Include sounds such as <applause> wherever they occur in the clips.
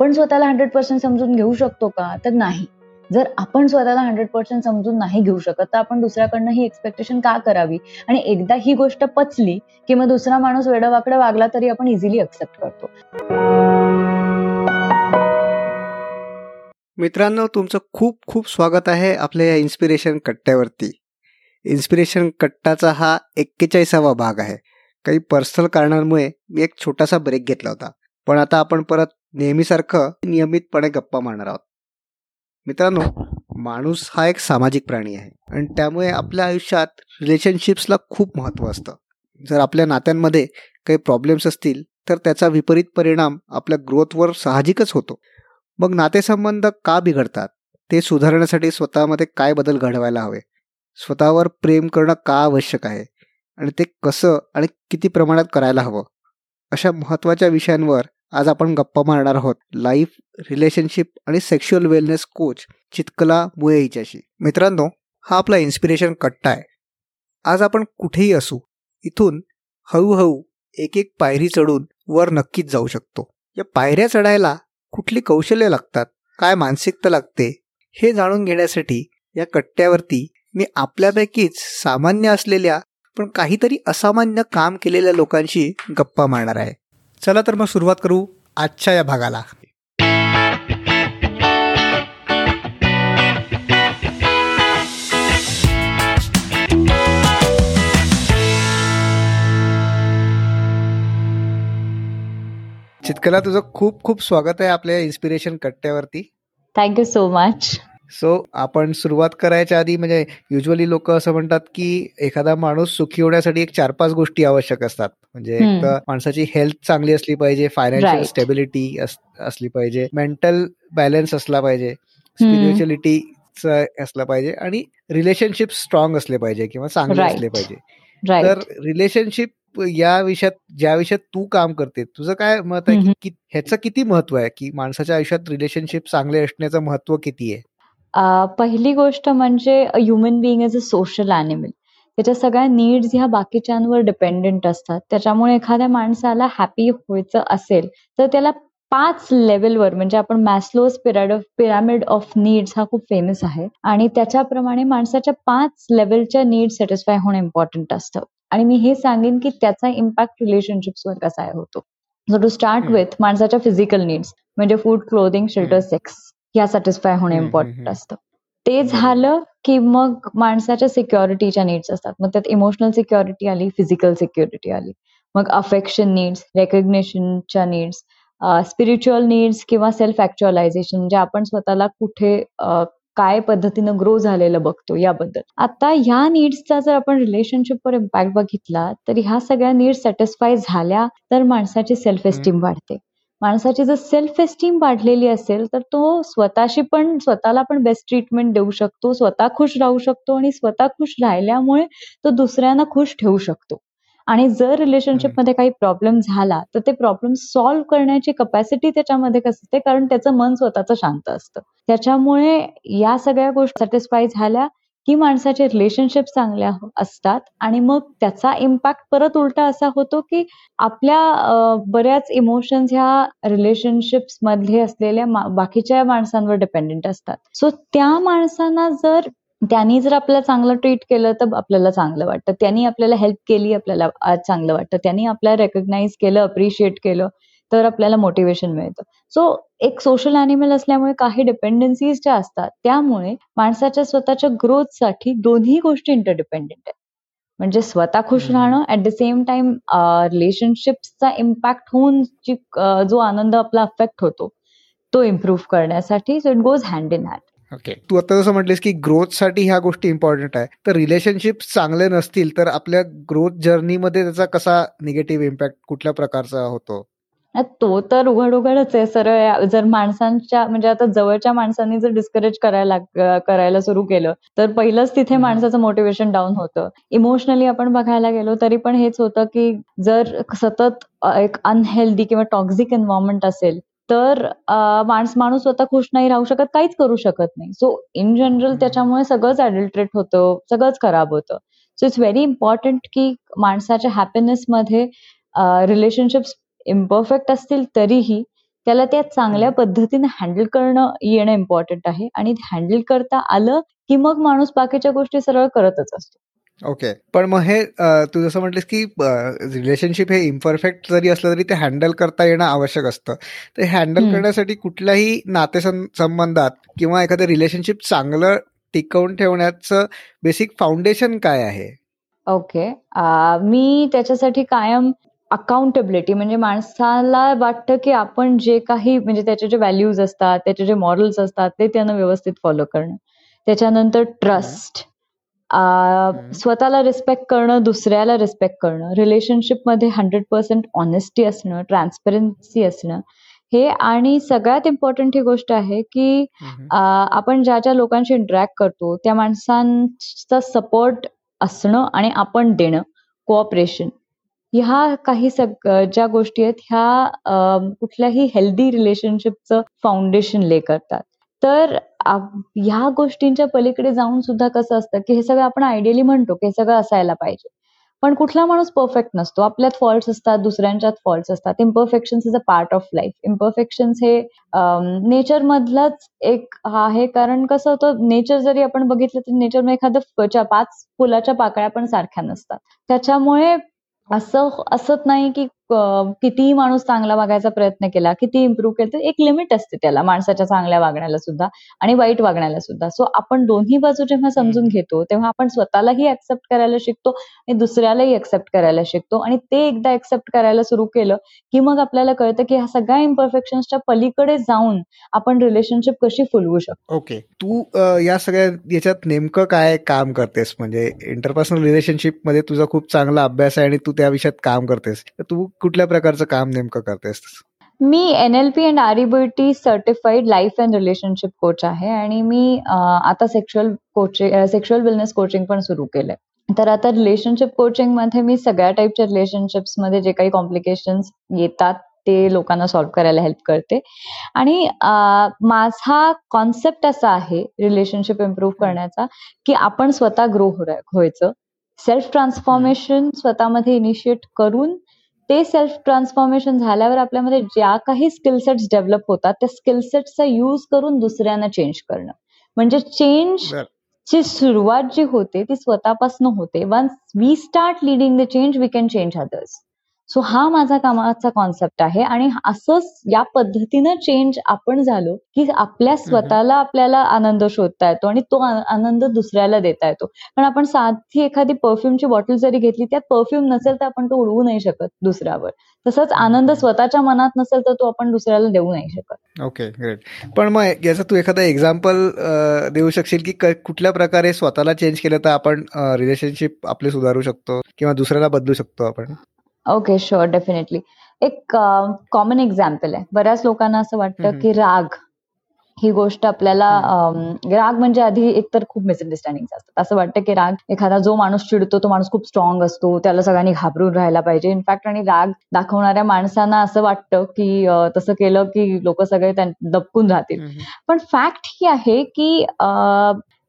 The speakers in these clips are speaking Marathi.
आपण स्वतःला हंड्रेड पर्सेंट समजून घेऊ शकतो का? तर नाही. जर आपण स्वतःला हंड्रेड पर्सेंट समजून नाही घेऊ शकत तर आपण दुसऱ्याकडनं ही एक्सपेक्टेशन का करावी? आणि एकदा ही गोष्ट पचली की मग दुसरा माणूस वेडवाकडं वागला तरी आपण इझिली एक्सेप्ट करतो. मित्रांनो तुमचं खूप खूप स्वागत आहे आपल्या या इन्स्पिरेशन कट्ट्यावरती. इन्स्पिरेशन कट्टाचा हा एक्केचाळीसावा भाग आहे. काही पर्सनल कारणांमुळे मी एक छोटासा ब्रेक घेतला होता. पण आता आपण परत नेहमीसारखं नियमितपणे गप्पा मारणार आहोत. मित्रांनो माणूस हा एक सामाजिक प्राणी आहे आणि त्यामुळे आपल्या आयुष्यात रिलेशनशिप्सला खूप महत्त्व असतं. जर आपल्या नात्यांमध्ये काही प्रॉब्लेम्स असतील तर त्याचा विपरीत परिणाम आपल्या ग्रोथवर साहजिकच होतो. मग नातेसंबंध का बिघडतात? ते सुधारण्यासाठी स्वतःमध्ये काय बदल घडवायला हवे? स्वतःवर प्रेम करणं का आवश्यक आहे? आणि ते कसं आणि किती प्रमाणात करायला हवं? अशा महत्त्वाच्या विषयांवर आज आपण गप्पा मारणार आहोत. लाईफ रिलेशनशिप आणि sexual wellness coach Chitkala Mule हिच्याशी. मित्रांनो हा आपला इन्स्पिरेशन कट्टा आहे. आज आपण कुठेही असू इथून हळूहळू एक एक पायरी चढून वर नक्कीच जाऊ शकतो. या पायऱ्या चढायला कुठली कौशल्य लागतात? काय मानसिकता लागते? हे जाणून घेण्यासाठी या कट्ट्यावरती मी आपल्यापैकीच सामान्य असलेल्या पण काहीतरी असामान्य काम केलेल्या लोकांशी गप्पा मारणार आहे. चला तर मग सुरुवात करू आजच्या या भागाला. चितकला तुझं खूप खूप स्वागत आहे आपल्या inspiration कट्ट्यावरती. Thank you so much so आपण सुरुवात करायच्या आधी म्हणजे युजली लोक असं म्हणतात की एखादा माणूस सुखी होण्यासाठी एक चार पाच गोष्टी आवश्यक असतात. म्हणजे एक तर माणसाची हेल्थ चांगली असली पाहिजे फायनान्शियल स्टेबिलिटी असली पाहिजे मेंटल बॅलन्स असला पाहिजे स्पिरिच्युअलिटी असला पाहिजे आणि रिलेशनशिप स्ट्रॉंग असले पाहिजे किंवा चांगले असले पाहिजे. तर रिलेशनशिप या विषयात ज्या विषयात तू काम करते तुझं काय मत आहे की ह्याचं किती महत्त्व आहे? की माणसाच्या आयुष्यात रिलेशनशिप चांगले असण्याचं महत्त्व किती आहे? पहिली गोष्ट म्हणजे human being is a social animal त्याच्या सगळ्या नीड्स ह्या बाकीच्यांवर डिपेंडेंट असतात. त्याच्यामुळे एखाद्या माणसाला हॅपी व्हायचं असेल तर त्याला पाच लेवलवर म्हणजे आपण मॅस्लोज पिराड पिरामिड ऑफ नीड्स हा खूप फेमस आहे. आणि त्याच्याप्रमाणे माणसाच्या पाच लेवलच्या नीड सॅटिस्फाय होणं इम्पॉर्टंट असतं. आणि मी हे सांगेन की त्याचा इम्पॅक्ट रिलेशनशिप्सवर कसा होतो. सो टू स्टार्ट विथ माणसाच्या फिजिकल नीड्स म्हणजे फूड क्लोदिंग शेल्टर सेक्स ह्या सॅटिस्फाय होणं इम्पॉर्टंट असतं. ते झालं की मग माणसाच्या सिक्युरिटीच्या नीड्स असतात. मग त्यात इमोशनल सिक्युरिटी आली फिजिकल सिक्युरिटी आली. मग अफेक्शन नीड्स रेकग्नेशनच्या नीड्स स्पिरिच्युअल नीड्स किंवा सेल्फ ऍक्च्युअलायझेशन म्हणजे आपण स्वतःला कुठे काय पद्धतीनं ग्रो झालेलं बघतो याबद्दल. आता ह्या नीड्सचा जर आपण रिलेशनशिपवर इम्पॅक्ट बघितला तर ह्या सगळ्या नीड्स सॅटिस्फाय झाल्या तर माणसाची सेल्फ एस्टीम वाढते. माणसाची जर सेल्फ एस्टीम वाढलेली असेल तर तो स्वतःशी पण स्वतःला पण बेस्ट ट्रीटमेंट देऊ शकतो. स्वतः खुश राहू शकतो आणि स्वतः खुश राहिल्यामुळे तो दुसऱ्यांना खुश ठेवू शकतो. आणि जर रिलेशनशिपमध्ये काही प्रॉब्लेम झाला तर ते प्रॉब्लेम सॉल्व्ह करण्याची कपॅसिटी त्याच्यामध्ये कसं असते? कारण त्याचं मन स्वतःचं शांत असतं. त्याच्यामुळे या सगळ्या गोष्टी सॅटिस्फाय झाल्या. की माणसाचे रिलेशनशिप चांगल्या असतात आणि मग त्याचा इम्पॅक्ट परत उलटा असा होतो की आपल्या बऱ्याच इमोशन्स ह्या रिलेशनशिप्समध्ये असलेल्या बाकीच्या माणसांवर डिपेंडेंट असतात. सो त्या माणसांना जर त्यांनी जर आपल्याला चांगलं ट्रीट केलं तर आपल्याला चांगलं वाटतं. त्यांनी आपल्याला हेल्प केली आपल्याला आज चांगलं वाटतं. त्यांनी आपल्याला रेकग्नाइज केलं अप्रिशिएट केलं. तर आपल्याला मोटिवेशन मिळतं. सो एक सोशल अॅनिमल असल्यामुळे काही डिपेंडन्सीज ज्या असतात त्यामुळे माणसाच्या स्वतःच्या ग्रोथसाठी दोन्ही गोष्टी इंटरडिपेंडेंट आहेत. म्हणजे स्वतः खुश राहणं ऍट द सेम टाइम रिलेशनशिपचा इम्पॅक्ट होऊन जी जो आनंद आपला अफेक्ट होतो तो इम्प्रूव्ह करण्यासाठी so it goes hand in hand okay तू आता जसं म्हटलीस की ग्रोथसाठी ह्या गोष्टी इम्पॉर्टंट आहे तर रिलेशनशिप चांगले नसतील तर आपल्या ग्रोथ जर्नीमध्ये त्याचा कसा निगेटिव्ह इम्पॅक्ट कुठल्या प्रकारचा होतो? तो तर उघड उघडच आहे. सरळ जर माणसांच्या म्हणजे आता जवळच्या माणसांनी जर डिस्करेज करायला करायला सुरू केलं तर पहिलंच तिथे माणसाचं मोटिवेशन डाऊन होतं. इमोशनली आपण बघायला गेलो तरी पण हेच होतं की जर सतत एक अनहेल्दी किंवा टॉक्झिक एन्व्हायरमेंट असेल तर माणूस माणूस स्वतः खुश नाही राहू शकत काहीच करू शकत नाही. सो इन जनरल त्याच्यामुळे सगळंच ऍडल्ट्रेट होतं सगळंच खराब होतं. सो इट्स व्हेरी इम्पॉर्टंट की माणसाच्या हॅपीनेसमध्ये रिलेशनशिप्स इम्परफेक्ट असतील तरीही त्याला त्या चांगल्या पद्धतीने हँडल करणं येणं इम्पॉर्टंट आहे. आणि हँडल करता आलं की मग माणूस बाकीच्या गोष्टी सरळ करतच असतो. ओके पण मग हे तू जसं म्हटलीस की रिलेशनशिप हे इम्परफेक्ट जरी असलं तरी ते हँडल करता येणं आवश्यक असतं. तर हँडल करण्यासाठी कुठल्याही नातेसंबंधात किंवा एखादं रिलेशनशिप चांगलं टिकवून ठेवण्याचं बेसिक फाउंडेशन काय आहे? ओके मी त्याच्यासाठी कायम अकाउंटेबिलिटी म्हणजे माणसाला वाटतं की आपण जे काही म्हणजे त्याचे जे व्हॅल्यूज असतात त्याचे जे मॉरल्स असतात ते त्यानं व्यवस्थित फॉलो करणं. त्याच्यानंतर ट्रस्ट स्वतःला रिस्पेक्ट करणं दुसऱ्याला रिस्पेक्ट करणं. रिलेशनशिपमध्ये हंड्रेड पर्सेंट ऑनेस्टी असणं ट्रान्सपरन्सी असणं. हे आणि सगळ्यात इम्पॉर्टंट ही गोष्ट आहे की आपण ज्या ज्या लोकांशी इंटरॅक्ट करतो त्या माणसांचा सपोर्ट असणं आणि आपण देणं. कोऑपरेशन ह्या काही सग ज्या गोष्टी आहेत ह्या कुठल्याही हेल्दी रिलेशनशिपचं फाउंडेशन ले करतात. तर ह्या गोष्टींच्या पलीकडे जाऊन सुद्धा कसं असतं की हे सगळं आपण आयडियली म्हणतो की हे सगळं असायला पाहिजे. पण कुठला माणूस परफेक्ट नसतो. आपल्यात फॉल्ट्स असतात दुसऱ्यांच्यात फॉल्ट्स असतात. Imperfections is a part of life imperfections हे नेचर मधलाच एक आहे. कारण कसं होतं नेचर जरी आपण बघितलं तर नेचर एखादं पाच फुलाच्या पाकळ्या पण सारख्या नसतात. त्याच्यामुळे असं असत नाही की कितीही माणूस चांगला वागायचा प्रयत्न केला किती इम्प्रूव्ह केलं तर एक लिमिट असते त्याला माणसाच्या चांगल्या वागण्याला सुद्धा आणि वाईट वागण्याला सुद्धा. सो आपण दोन्ही बाजू जेव्हा समजून घेतो तेव्हा आपण स्वतःलाही ऍक्सेप्ट करायला शिकतो आणि दुसऱ्यालाही ऍक्सेप्ट करायला शिकतो. आणि ते एकदा ऍक्सेप्ट करायला सुरू केलं की मग आपल्याला कळतं की ह्या सगळ्या इम्परफेक्शनच्या पलीकडे जाऊन आपण रिलेशनशिप कशी फुलवू शकतो. ओके तू या सगळ्या याच्यात नेमकं काय काम करतेस? म्हणजे इंटरपर्सनल रिलेशनशिपमध्ये तुझा खूप चांगला अभ्यास आहे आणि तू त्या विषयात काम करतेस. तू कुठल्या प्रकारचं काम नेमकं करतेस मी N L P and REBT certified life and relationship coach आहे आणि मी आता sexual coaching sexual wellness coaching पण सुरू केलंय. तर आता रिलेशनशिप कोचिंगमध्ये मी सगळ्या टाईपच्या रिलेशनशिप्समध्ये जे काही कॉम्प्लिकेशन्स येतात ते लोकांना सॉल्व्ह करायला हेल्प करते. आणि माझा कॉन्सेप्ट असा आहे रिलेशनशिप इम्प्रूव्ह करण्याचा की आपण स्वतः ग्रो व्हायचं. सेल्फ ट्रान्सफॉर्मेशन स्वतःमध्ये इनिशिएट करून ते सेल्फ ट्रान्सफॉर्मेशन झाल्यावर आपल्यामध्ये ज्या काही स्किलसेट्स डेव्हलप होतात त्या स्किलसेट्सचा यूज करून दुसऱ्यांना चेंज करणं. म्हणजे चेंज ची सुरुवात जी होते ती स्वतःपासून होते. Once we start leading the change we can change others so हा माझा कामाचा कॉन्सेप्ट आहे आणि असंच या पद्धतीनं चेंज आपण झालो की आपल्या स्वतःला आपल्याला आनंद शोधता येतो आणि तो आनंद दुसऱ्याला देता येतो. पण आपण साधी एखादी परफ्यूमची बॉटल जरी घेतली त्यात परफ्यूम नसेल तर आपण तो उडवू नाही शकत दुसऱ्यावर. तसंच आनंद स्वतःच्या मनात नसेल तर तो आपण दुसऱ्याला देऊ नाही शकत. ओके ग्रेट पण मग याचं तू एखादा एक्झाम्पल देऊ शकशील की कुठल्या प्रकारे स्वतःला चेंज केलं तर आपण रिलेशनशिप आपले सुधारू शकतो किंवा दुसऱ्याला बदलू शकतो आपण? ओके शुअर डेफिनेटली एक कॉमन एक्झाम्पल आहे. बऱ्याच लोकांना असं वाटतं की राग ही गोष्ट आपल्याला राग म्हणजे आधी एकतर खूप मिसअंडरस्टँडिंग असतात. असं वाटतं की राग एखादा जो माणूस चिडतो तो माणूस खूप स्ट्रॉंग असतो. त्याला सगळ्यांनी घाबरून राहायला पाहिजे. इनफॅक्ट आणि राग दाखवणाऱ्या माणसांना असं वाटतं की तसं केलं की लोक सगळे दबकून राहतील. पण फॅक्ट ही आहे की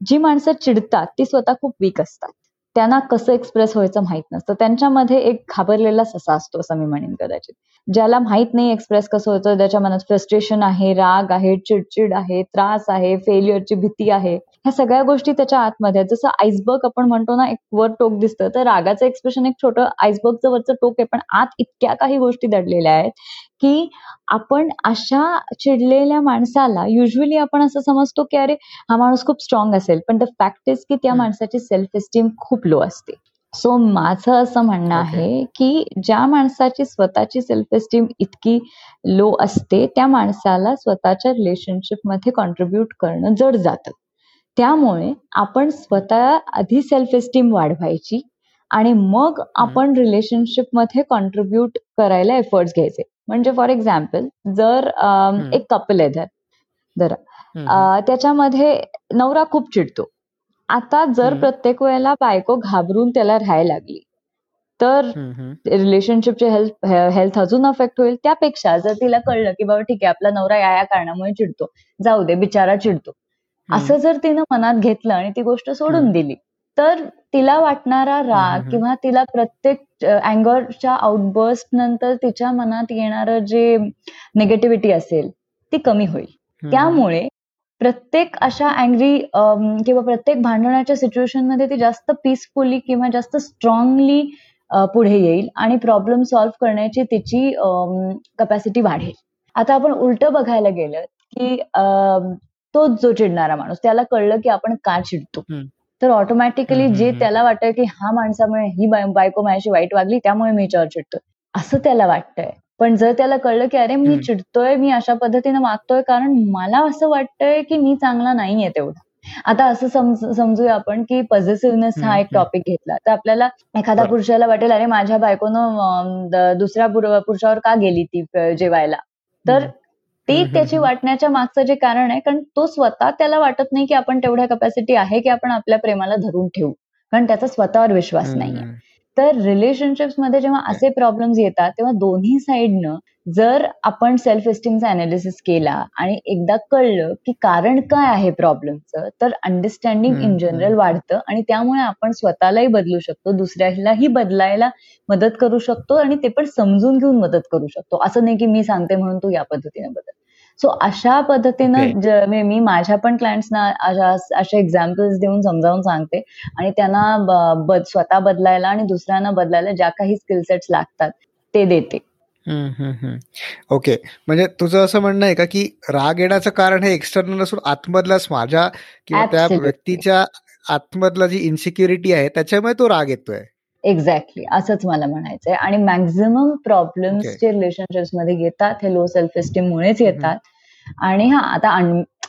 जी माणसं चिडतात ती स्वतः खूप वीक असतात. त्यांना कसं एक्सप्रेस व्हायचं माहीत नसतं. त्यांच्यामध्ये एक घाबरलेला ससा असतो असं मी म्हणेन कदाचित. ज्याला माहीत नाही एक्सप्रेस कसं होतं त्याच्या मनात फ्रस्ट्रेशन आहे राग आहे चिडचिड आहे त्रास आहे फेल्युअरची भीती आहे ह्या सगळ्या गोष्टी त्याच्या आतमध्ये आहेत. जसं आईसबर्ग आपण म्हणतो ना एक वर टोक दिसतं. तर रागाचं एक्सप्रेशन एक छोटं आईसबर्गचं वरचं टोक आहे. पण आत इतक्या काही गोष्टी दडलेल्या आहेत की आपण अशा चिडलेल्या माणसाला युजली आपण असं समजतो की अरे हा माणूस खूप स्ट्रॉंग असेल. पण द फॅक्ट इज की त्या माणसाची सेल्फ एस्टीम खूप लो असते. सो माझं असं म्हणणं आहे की ज्या माणसाची स्वतःची सेल्फ एस्टीम इतकी लो असते त्या माणसाला स्वतःच्या रिलेशनशिपमध्ये कॉन्ट्रीब्युट करणं जड जातं. त्यामुळे आपण स्वतः आधी सेल्फ एस्टीम वाढवायची आणि मग आपण रिलेशनशिपमध्ये कॉन्ट्रीब्युट करायला एफर्ट्स घ्यायचे. म्हणजे फॉर एक्झाम्पल जर एक कपल आहे जर त्याच्यामध्ये नवरा खूप चिडतो. आता जर प्रत्येक वेळेला बायको घाबरून त्याला राहायला लागली तर रिलेशनशिपचे हेल्थ हेल्थ अजून अफेक्ट होईल. त्यापेक्षा जर तिला कळलं की बाबा ठीक आहे आपला नवरा या या कारणामुळे चिडतो जाऊ दे बिचारा चिडतो. असं जर तिनं मनात घेतलं आणि ती गोष्ट सोडून दिली तर तिला वाटणारा राग किंवा तिला प्रत्येक अँगरच्या आउटबर्स्ट नंतर तिच्या मनात येणार जे निगेटिव्हिटी असेल ती कमी होईल. त्यामुळे प्रत्येक अशा अँग्री किंवा प्रत्येक भांडणाच्या सिच्युएशनमध्ये ती जास्त पीसफुली किंवा जास्त स्ट्रॉंगली पुढे येईल आणि प्रॉब्लेम सॉल्व्ह करण्याची तिची कपॅसिटी वाढेल. आता आपण उलट बघायला गेलं की तोच जो चिडणारा माणूस त्याला कळलं की आपण का चिडतो. तर ऑटोमॅटिकली जे त्याला वाटतं की हा माणसामुळे ही बायको माझ्याशी वाईट वागली त्यामुळे मी याच्यावर चिडतोय. असं त्याला वाटतंय. पण जर त्याला कळलं की अरे मी चिडतोय मी अशा पद्धतीने वागतोय कारण मला असं वाटतंय की मी चांगला नाहीये तेवढा. आता असं समजूया आपण की पॉझिटिव्हनेस हा एक टॉपिक घेतला. तर आपल्याला एखाद्या पुरुषाला वाटेल अरे माझ्या बायकोनं दुसऱ्या पुरुषावर का गेली ती जेवायला? तर ते त्याची वाटण्याच्या मागचं जे कारण आहे कारण तो स्वतः त्याला वाटत नाही की आपण तेवढ्या कपॅसिटी आहे की आपण आपल्या प्रेमाला धरून ठेवू. कारण त्याचा स्वतःवर विश्वास नाहीये. तर रिलेशनशिप्समध्ये जेव्हा असे प्रॉब्लेम्स येतात तेव्हा दोन्ही साईडनं जर आपण सेल्फ एस्टीमचा अनालिसिस केला आणि एकदा कळलं की कारण काय आहे प्रॉब्लेमचं तर अंडरस्टँडिंग इन जनरल वाढतं आणि त्यामुळे आपण स्वतःलाही बदलू शकतो दुसऱ्यालाही बदलायला मदत करू शकतो आणि ते पण समजून घेऊन मदत करू शकतो. असं नाही की मी सांगते म्हणून तू या पद्धतीने बदल. सो अशा पद्धतीनं मी माझ्या पण क्लायंट्सना अशा एक्झाम्पल्स देऊन समजावून सांगते. आणि त्यांना स्वतः बदलायला आणि दुसऱ्यांना बदलायला ज्या काही स्किल सेट्स लागतात ते देते. ओके म्हणजे तुझं असं म्हणणं आहे का की राग येण्याचं कारण हे एक्सटर्नल असून आतमधला माझ्या किंवा त्या व्यक्तीच्या आतमधला जी इन्सिक्युरिटी आहे त्याच्यामुळे तो राग येतोय? एक्झॅक्टली असंच मला म्हणायचंय. आणि मॅक्झिमम प्रॉब्लेम्स जे रिलेशनशिप्समध्ये येतात हे लो सेल्फ एस्टीम मुळेच येतात. आणि हा आता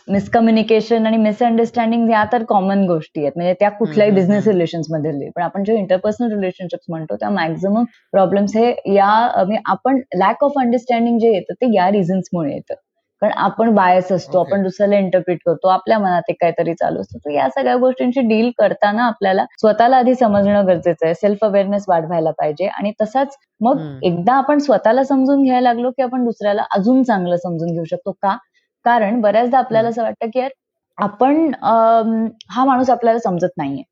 मिसकम्युनिकेशन आणि मिसअंडरस्टँडिंग या तर कॉमन गोष्टी आहेत. म्हणजे त्या कुठल्याही बिझनेस रिलेशन्समध्ये पण आपण जे इंटरपर्सनल रिलेशनशिप्स म्हणतो त्या मॅक्झिमम प्रॉब्लेम्स हे या आपण लॅक ऑफ अंडरस्टँडिंग जे येतं ते या रिझन्समुळे येतं. कारण आपण बायस असतो आपण दुसऱ्याला इंटरप्रिट करतो आपल्या मनात एक काहीतरी चालू असतो. तर या सगळ्या गोष्टींची डील करताना आपल्याला स्वतःला आधी समजणं गरजेचं आहे. सेल्फ अवेअरनेस वाढवायला पाहिजे आणि तसाच मग एकदा आपण स्वतःला समजून घ्यायला लागलो की आपण दुसऱ्याला अजून चांगलं समजून घेऊ शकतो का? कारण बऱ्याचदा आपल्याला असं वाटतं की यार आपण हा माणूस आपल्याला समजत नाहीये.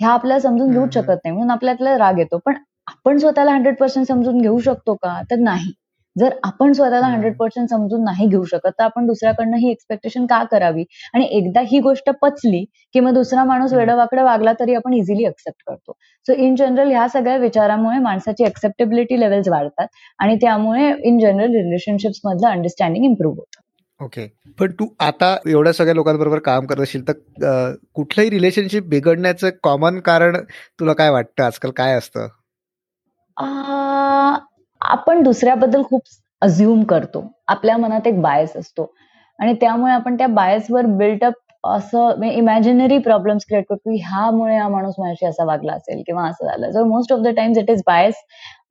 ह्या आपल्याला समजून घेऊच शकत नाही. म्हणून आपल्याला राग येतो. पण आपण स्वतःला हंड्रेड पर्सेंट समजून घेऊ शकतो का? तर नाही. जर आपण स्वतःला हंड्रेड पर्सेंट समजून नाही घेऊ शकत तर आपण दुसऱ्याकडनं ही एक्सपेक्टेशन का करावी? आणि एकदा ही गोष्ट पचली की मग दुसरा माणूस वेडवाकडे वागला तरी आपण इझिली एक्सेप्ट करतो. सो इन जनरल ह्या सगळ्या विचारामुळे माणसाची एक्सेप्टेबिलिटी लेवल्स वाढतात आणि त्यामुळे इन जनरल रिलेशनशिप्स मधलं अंडरस्टँडिंग इम्प्रूव्ह होतं. ओके पण तू आता एवढ्या सगळ्या लोकांबरोबर काम करत असेल तर कुठलंही रिलेशनशिप बिघडण्याचं कॉमन कारण तुला काय वाटतं? आजकाल काय असतं? आपण दुसऱ्याबद्दल खूप अज्युम करतो. आपल्या मनात एक बायस असतो. आणि त्यामुळे आपण त्या बायसवर बिल्टअप असं इमॅजिनरी प्रॉब्लेम्स क्रिएट करतो की ह्यामुळे हा माणूस माझ्याशी असा वागला असेल किंवा असं झालं. So most of the times it is bias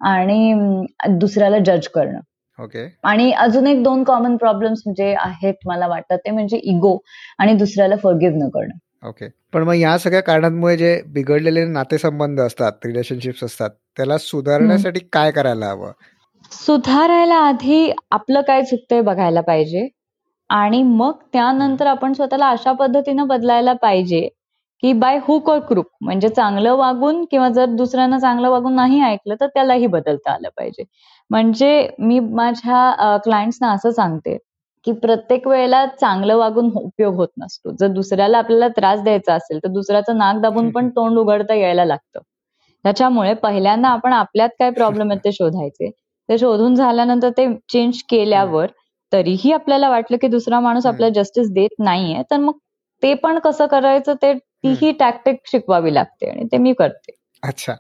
आणि दुसऱ्याला जज करणं. ओके आणि अजून एक दोन कॉमन प्रॉब्लेम्स जे आहेत मला वाटतं ते म्हणजे इगो आणि दुसऱ्याला फॉरगिव्ह न करणं. ओके पण मग या सगळ्या कारणांमुळे जे बिघडलेले नातेसंबंध असतात रिलेशनशिप्स असतात त्याला सुधारण्यासाठी काय करायला हवं? सुधारायला आधी आपलं काय चुकतंय बघायला पाहिजे आणि मग त्यानंतर आपण स्वतःला अशा पद्धतीनं बदलायला पाहिजे की बाय हुक और क्रुक म्हणजे चांगलं वागून किंवा जर दुसऱ्यांना चांगलं वागून नाही ऐकलं तर त्यालाही बदलता आलं पाहिजे. म्हणजे मी माझ्या क्लायंट्सना असं सांगते. की प्रत्येक वेळेला चांगलं वागून उपयोग होत नसतो. जर दुसऱ्याला आपल्याला त्रास द्यायचा असेल तर दुसऱ्याचं नाक दाबून पण तोंड उघडता यायला लागतं. त्याच्यामुळे पहिल्यांदा आपण आपल्यात काय प्रॉब्लेम आहेत ते शोधायचे. ते शोधून झाल्यानंतर ते चेंज केल्यावर तरीही आपल्याला वाटलं की दुसरा माणूस आपल्याला जस्टिस देत नाहीये तर मग ते पण कसं करायचं ते तीही टॅक्टिक शिकवावी लागते आणि ते मी करते. अच्छा.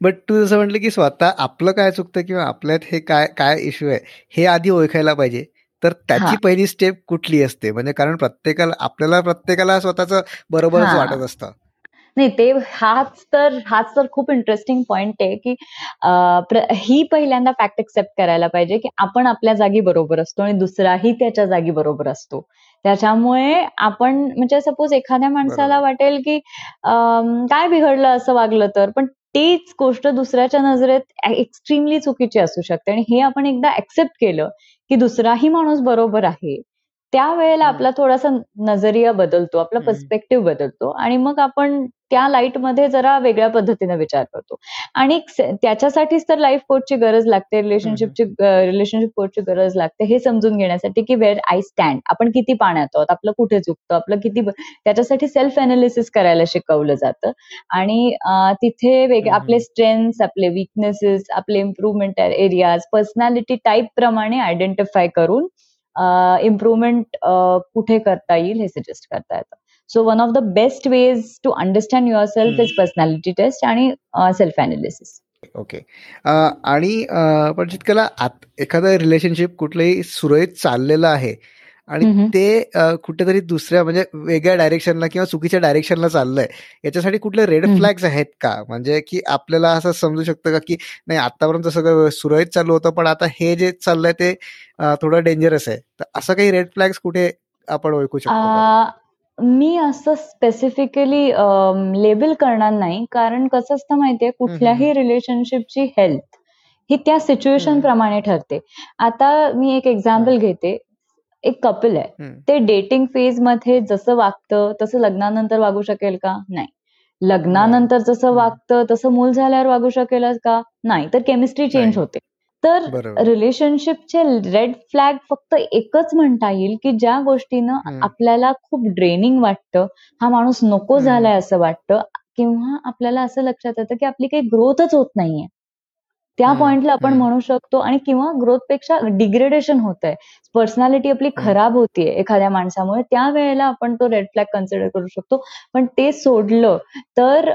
बट तू जसं म्हटलं की स्वतः आपलं काय चुकतं किंवा आपल्यात हे काय काय इश्यू आहे हे आधी ओळखायला पाहिजे. तर त्याची पहिली स्टेप कुठली असते? म्हणजे कारण प्रत्येकाला आपल्याला प्रत्येकाला स्वतःच बरोबरच वाटत असतं. नाही ते हाच तर हाच तर खूप इंटरेस्टिंग पॉइंट आहे की ही पहिल्यांदा फॅक्ट एक्सेप्ट करायला पाहिजे की आपण आपल्या जागी बरोबर असतो आणि दुसराही त्याच्या जागी बरोबर असतो. त्याच्यामुळे आपण म्हणजे सपोज एखाद्या माणसाला वाटेल की काय बिघडलं असं वागलं तर पण तीच गोष्ट दुसऱ्याच्या नजरेत एक्स्ट्रीमली चुकीची असू शकते. आणि हे आपण एकदा ऍक्सेप्ट केलं की दुसराही माणूस बरोबर आहे त्यावेळेला आपला थोडासा नजरिया बदलतो आपला पर्स्पेक्टिव्ह बदलतो आणि मग आपण त्या लाईटमध्ये जरा वेगळ्या पद्धतीने विचार करतो. आणि त्याच्यासाठीच तर लाईफ कोचची गरज लागते रिलेशनशिपची रिलेशनशिप कोचची गरज लागते हे समजून घेण्यासाठी की वेअर आय स्टँड आपण किती पाण्यात आहोत आपलं कुठे चुकतं आपलं किती त्याच्यासाठी सेल्फ अनालिसिस करायला शिकवलं जातं. आणि तिथे वेगळे आपले स्ट्रेंथ आपले विकनेसेस आपले इम्प्रुव्हमेंट एरियाज पर्सनॅलिटी टाईप प्रमाणे आयडेंटिफाय करून इम्प्रुव्हमेंट कुठे करता येईल हे सजेस्ट करता येतं. So one of the best ways to understand yourself is personality test आणि सेल्फ अनालिसिस ओके आणि पण जितक्याला एखादं रिलेशनशिप कुठलंही सुरळीत चाललेलं आहे आणि ते कुठेतरी दुसऱ्या म्हणजे वेगळ्या डायरेक्शनला किंवा चुकीच्या डायरेक्शनला चाललंय याच्यासाठी कुठले रेड फ्लॅग्स आहेत का? म्हणजे की आपल्याला असं समजू शकतं का की नाही आतापर्यंत सगळं सुरळीत चालू होतं पण आता हे जे चाललंय ते थोडं डेंजरस आहे. तर असं काही रेड फ्लॅग्स कुठे आपण ओळखू शकतो मी असं स्पेसिफिकली लेबल करणार नाही. कारण कसं असतं माहितीये कुठल्याही रिलेशनशिपची हेल्थ ही त्या सिच्युएशन प्रमाणे ठरते. आता मी एक एक्झाम्पल घेते. एक कपल आहे. ते डेटिंग फेजमध्ये जसं वागतं तसं लग्नानंतर वागू शकेल का? नाही. लग्नानंतर जसं वागतं तसं मूल झाल्यावर वागू शकेल का? नाही. तर केमिस्ट्री चेंज होते. तर रिलेशनशिपचे रेड फ्लॅग फक्त एकच म्हणता येईल की ज्या गोष्टीनं आपल्याला खूप ड्रेनिंग वाटतं हा माणूस नको झालाय असं वाटतं किंवा आपल्याला असं लक्षात येतं की आपली काही ग्रोथच होत नाहीये. त्या पॉइंटला आपण म्हणू शकतो आणि किंवा ग्रोथपेक्षा डिग्रेडेशन होत आहे पर्सनॅलिटी आपली खराब होतीये एखाद्या माणसामुळे त्या वेळेला आपण तो रेड फ्लॅग कन्सिडर करू शकतो. पण ते सोडलं तर